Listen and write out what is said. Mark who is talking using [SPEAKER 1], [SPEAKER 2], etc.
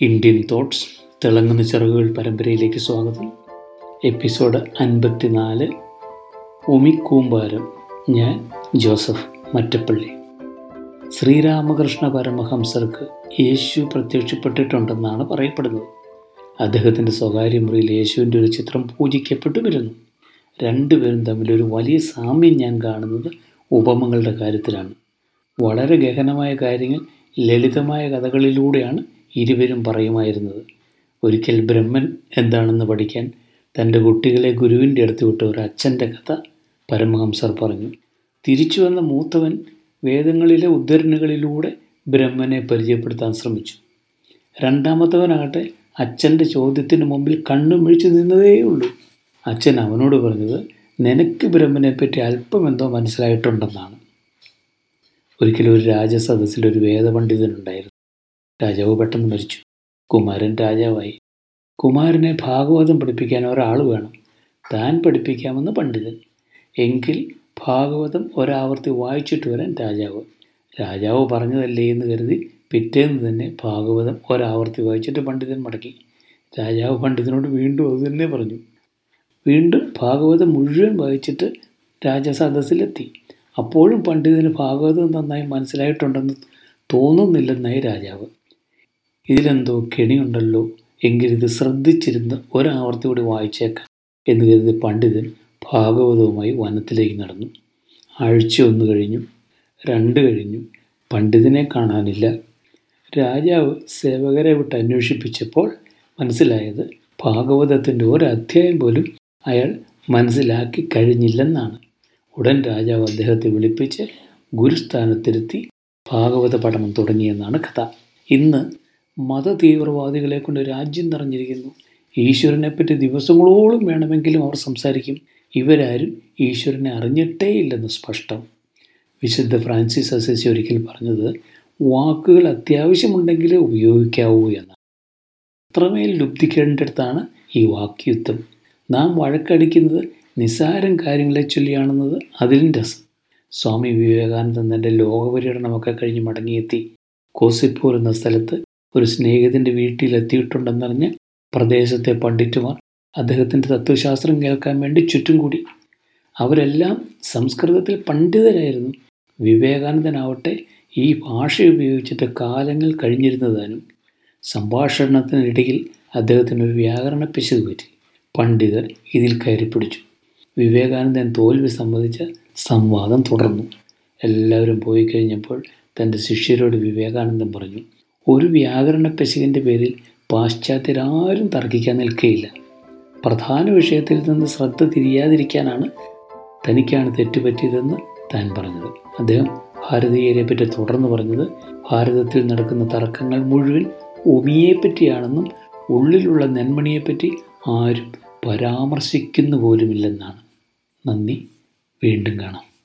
[SPEAKER 1] Indian thoughts തിളങ്ങുന്ന ചിറകുകൾ പരമ്പരയിലേക്ക് സ്വാഗതം. എപ്പിസോഡ് അൻപത്തിനാല് ഉമിക്കൂമ്പാരം ഞാൻ ജോസഫ് മറ്റപ്പള്ളി. ശ്രീരാമകൃഷ്ണ പരമഹംസർക്ക് യേശു പ്രത്യക്ഷപ്പെട്ടിട്ടുണ്ടെന്നാണ് പറയപ്പെടുന്നത്. അദ്ദേഹത്തിന്റെ സ്വകാര്യ മുറിയിൽ യേശുവിന്റെ ഒരു ചിത്രം പൂജിക്കപ്പെട്ടു വരുന്നു രണ്ടുപേരും തമ്മിലൊരു വലിയ സാമ്യം ഞാൻ കാണുന്നത് ഉപമങ്ങളുടെ കാര്യത്തിലാണ്. വളരെ ഗഹനമായ കാര്യങ്ങൾ ലളിതമായ കഥകളിലൂടെയാണ് ഇരുവരും പറയുമായിരുന്നത് ഒരിക്കൽ ബ്രഹ്മൻ എന്താണെന്ന് പഠിക്കാൻ തന്റെ കുട്ടികളെ ഗുരുവിന്റെ അടുത്ത് വിട്ട ഒരു അച്ഛന്റെ കഥ പരമഹംസർ പറഞ്ഞു. തിരിച്ചു വന്ന മൂത്തവൻ വേദങ്ങളിലെ ഉദ്ധരണികളിലൂടെ ബ്രഹ്മനെ പരിചയപ്പെടുത്താൻ ശ്രമിച്ചു. രണ്ടാമത്തവനാകട്ടെ അച്ഛന്റെ ചോദ്യത്തിന് മുമ്പിൽ കണ്ണും മിഴിച്ചു നിന്നതേയുള്ളൂ. അച്ഛൻ അവനോട് പറഞ്ഞത് നിനക്ക് ബ്രഹ്മനെപ്പറ്റി അല്പം എന്തോ മനസ്സിലായിട്ടുണ്ടെന്നാണ്. ഒരിക്കലും ഒരു രാജസദസ്സിൽ ഒരു വേദപണ്ഡിതനുണ്ടായിരുന്നു. രാജാവ് പെട്ടെന്ന് മരിച്ചു. കുമാരൻ രാജാവായി. കുമാരനെ ഭാഗവതം പഠിപ്പിക്കാൻ ഒരാൾ വേണം. താൻ പഠിപ്പിക്കാമെന്ന് പണ്ഡിതൻ. എങ്കിൽ ഭാഗവതം ഒരാവർത്തി വായിച്ചിട്ട് വരാൻ രാജാവ്. രാജാവ് പറഞ്ഞതല്ലേ എന്ന് കരുതി പിറ്റേന്ന് തന്നെ ഭാഗവതം ഒരാവർത്തി വായിച്ചിട്ട് പണ്ഡിതൻ മടക്കി രാജാവ് പണ്ഡിതനോട് വീണ്ടും അത് തന്നെ പറഞ്ഞു. വീണ്ടും ഭാഗവതം മുഴുവൻ വായിച്ചിട്ട് രാജസദസ്സിലെത്തി. അപ്പോഴും പണ്ഡിതന് ഭാഗവതം നന്നായി മനസ്സിലായിട്ടുണ്ടെന്ന് തോന്നുന്നില്ലെന്നായി രാജാവ്. ഇതിലെന്തോ കെണിയുണ്ടല്ലോ എങ്കിലിത് ശ്രദ്ധിച്ചിരുന്ന് ഒരാവർത്തി കൂടി വായിച്ചേക്കാം എന്ന് കരുതി പണ്ഡിതൻ ഭാഗവതവുമായി വനത്തിലേക്ക് നടന്നു. ആഴ്ച ഒന്ന് കഴിഞ്ഞു. രണ്ട് കഴിഞ്ഞു. പണ്ഡിതനെ കാണാനില്ല. രാജാവ് സേവകരെ വിട്ട് അന്വേഷിപ്പിച്ചപ്പോൾ മനസ്സിലായത് ഭാഗവതത്തിന്റെ ഒരധ്യായം പോലും അയാൾ മനസ്സിലാക്കി കഴിഞ്ഞില്ലെന്നാണ്. ഉടൻ രാജാവ് അദ്ദേഹത്തെ വിളിപ്പിച്ച് ഗുരുസ്ഥാനത്തിരുത്തി ഭാഗവത പഠനം തുടങ്ങിയെന്നാണ് കഥ. ഇന്ന് മതതീവ്രവാദികളെ കൊണ്ട് രാജ്യം നിറഞ്ഞിരിക്കുന്നു. ഈശ്വരനെപ്പറ്റി ദിവസങ്ങളോളം വേണമെങ്കിലും അവർ സംസാരിക്കും. ഇവരാരും ഈശ്വരനെ അറിഞ്ഞിട്ടേ ഇല്ലെന്ന് സ്പഷ്ടം. വിശുദ്ധ ഫ്രാൻസിസ് അസസി ഒരിക്കൽ പറഞ്ഞത് വാക്കുകൾ അത്യാവശ്യമുണ്ടെങ്കിലേ ഉപയോഗിക്കാവൂ എന്നാണ്. അത്രമേൽ ലുബ്ധിക്കേണ്ടടുത്താണ് ഈ വാക്യുദ്ധം നാം വഴക്കടിക്കുന്നത് നിസ്സാരം കാര്യങ്ങളെ ചൊല്ലിയാണെന്നത് അതിലും രസം. സ്വാമി വിവേകാനന്ദൻ തന്റെ ലോകപര്യടനമൊക്കെ കഴിഞ്ഞ് മടങ്ങിയെത്തി. കോസിപ്പൂർ എന്ന സ്ഥലത്ത് ഒരു സ്നേഹിതന്റെ വീട്ടിലെത്തിയിട്ടുണ്ടെന്നറിഞ്ഞ് പ്രദേശത്തെ പണ്ഡിറ്റുമാർ അദ്ദേഹത്തിന്റെ തത്വശാസ്ത്രം കേൾക്കാൻ വേണ്ടി ചുറ്റും കൂടി. അവരെല്ലാം സംസ്കൃതത്തിൽ പണ്ഡിതരായിരുന്നു. വിവേകാനന്ദനാവട്ടെ ഈ ഭാഷ ഉപയോഗിച്ചിട്ട് കാലങ്ങൾ കഴിഞ്ഞിരുന്നതാനും സംഭാഷണത്തിനിടയിൽ അദ്ദേഹത്തിന് ഒരു വ്യാകരണ പിശക് പറ്റി. പണ്ഡിതർ ഇതിൽ കയറി പിടിച്ചു. വിവേകാനന്ദൻ തോൽവി സംബന്ധിച്ച സംവാദം തുടർന്നു. എല്ലാവരും പോയി കഴിഞ്ഞപ്പോൾ തന്റെ ശിഷ്യരോട് വിവേകാനന്ദൻ പറഞ്ഞു ഒരു വ്യാകരണ പിശകിന്റെ പേരിൽ പാശ്ചാത്യരാരും തർക്കിക്കാൻ നിൽക്കുകയില്ല പ്രധാന വിഷയത്തിൽ നിന്ന് ശ്രദ്ധ തിരിയാതിരിക്കാനാണ് തനിക്കാണ് തെറ്റുപറ്റിയതെന്ന് താൻ പറഞ്ഞത്. അദ്ദേഹം ഭാരതീയരെ പറ്റി തുടർന്ന് പറഞ്ഞത് ഭാരതത്തിൽ നടക്കുന്ന തർക്കങ്ങൾ മുഴുവൻ ഉമിയെപ്പറ്റിയാണെന്നും ഉള്ളിലുള്ള നെന്മണിയെപ്പറ്റി ആരും പരാമർശിക്കുന്നു പോലുമില്ലെന്നാണ് നന്ദി വീണ്ടും കാണാം.